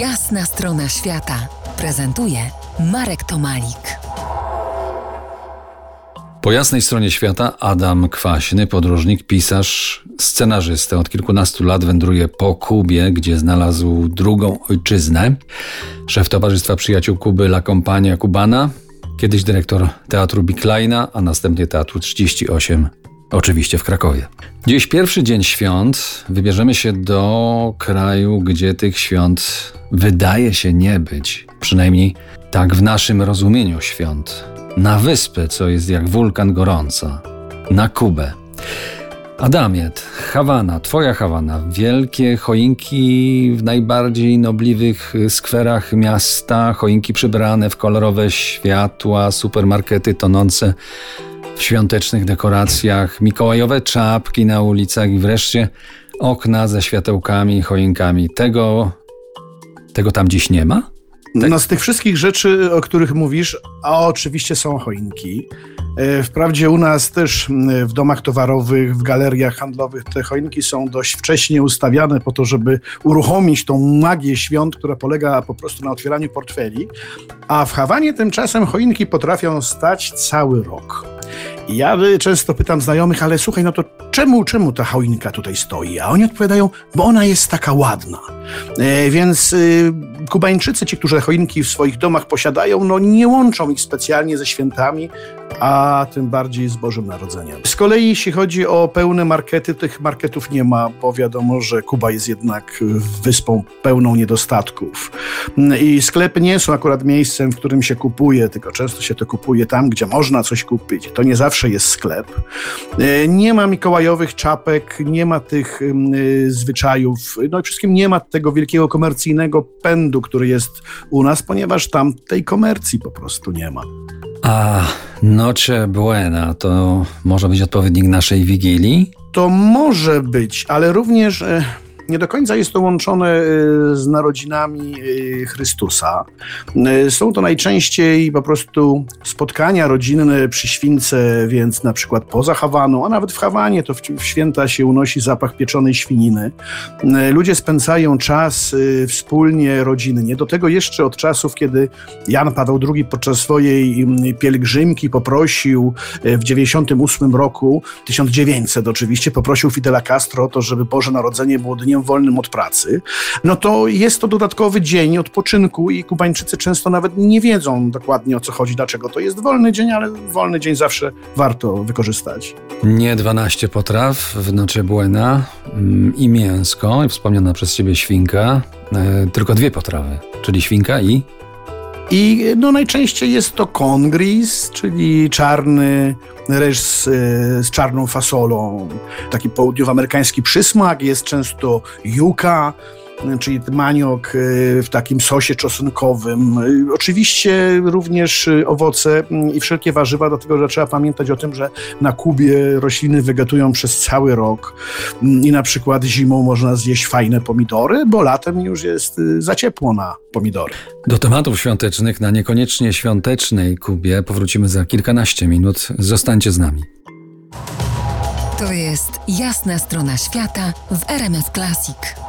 Jasna strona świata prezentuje Marek Tomalik. Po jasnej stronie świata Adam Kwaśny, podróżnik, pisarz, scenarzysta. Od kilkunastu lat wędruje po Kubie, gdzie znalazł drugą ojczyznę. Szef Towarzystwa Przyjaciół Kuby La Compania Cubana, kiedyś dyrektor Teatru Bikleina, a następnie Teatru 38 Oczywiście w Krakowie. Dziś pierwszy dzień świąt wybierzemy się do kraju, gdzie tych świąt wydaje się nie być. Przynajmniej tak w naszym rozumieniu świąt. Na wyspę, co jest jak wulkan gorąca. Na Kubę. Adamiet, Hawana, twoja Hawana, wielkie choinki w najbardziej nobliwych skwerach miasta, choinki przybrane w kolorowe światła, supermarkety tonące w świątecznych dekoracjach, mikołajowe czapki na ulicach i wreszcie okna ze światełkami, choinkami. Tego, tego tam dziś nie ma? Tak. No z tych wszystkich rzeczy, o których mówisz, a oczywiście są choinki. E, wprawdzie u nas też w domach towarowych, w galeriach handlowych te choinki są dość wcześnie ustawiane po to, żeby uruchomić tą magię świąt, która polega po prostu na otwieraniu portfeli, a w Hawanie tymczasem choinki potrafią stać cały rok. Ja często pytam znajomych, ale słuchaj, no to czemu, czemu ta choinka tutaj stoi? A oni odpowiadają, bo ona jest taka ładna. E, więc y, Kubańczycy, ci, którzy choinki w swoich domach posiadają, no nie łączą ich specjalnie ze świętami, a tym bardziej z Bożym Narodzeniem. Z kolei jeśli chodzi o pełne markety, tych marketów nie ma, bo wiadomo, że Kuba jest jednak wyspą pełną niedostatków. I sklepy nie są akurat miejscem, w którym się kupuje, tylko często się to kupuje tam, gdzie można coś kupić. To nie zawsze jest sklep. E, nie ma mikołajowych czapek, nie ma tych y, zwyczajów, no i wszystkim nie ma tego wielkiego komercyjnego pędu, który jest u nas, ponieważ tam tej komercji po prostu nie ma. A Noche Buena to może być odpowiednik naszej Wigilii? To może być, ale również e, nie do końca jest to łączone e, z narodzinami e, Chrystusa. E, są to najczęściej po prostu spotkania rodzinne przy śwince, więc na przykład poza Hawaną, a nawet w Hawanie to w święta się unosi zapach pieczonej świniny. Ludzie spędzają czas wspólnie, rodzinnie. Do tego jeszcze od czasów, kiedy Jan Paweł II podczas swojej pielgrzymki poprosił w 98 roku, 1900 oczywiście, poprosił Fidela Castro o to, żeby Boże Narodzenie było dniem dniem wolnym od pracy, no to jest to dodatkowy dzień odpoczynku i Kubańczycy często nawet nie wiedzą dokładnie o co chodzi, dlaczego to jest wolny dzień, ale wolny dzień zawsze warto wykorzystać. Nie 12 potraw w Noche Buena mm, i mięsko, wspomniana przez ciebie świnka, e, tylko dwie potrawy, czyli świnka i i no, najczęściej jest to kongris, czyli czarny ryż z, z, czarną fasolą. Taki południowoamerykański przysmak, jest często juka, czyli maniok y, w takim sosie czosnkowym. Y, oczywiście również y, owoce mm, i wszelkie warzywa, dlatego że trzeba pamiętać o tym, że na Kubie rośliny wegatują przez cały rok mm, i na przykład zimą można zjeść fajne pomidory, bo latem już jest za ciepło na pomidory. Do tematów świątecznych na niekoniecznie świątecznej Kubie powrócimy za kilkanaście minut. Zostańcie z nami. To jest jasna strona świata w RMS Classic.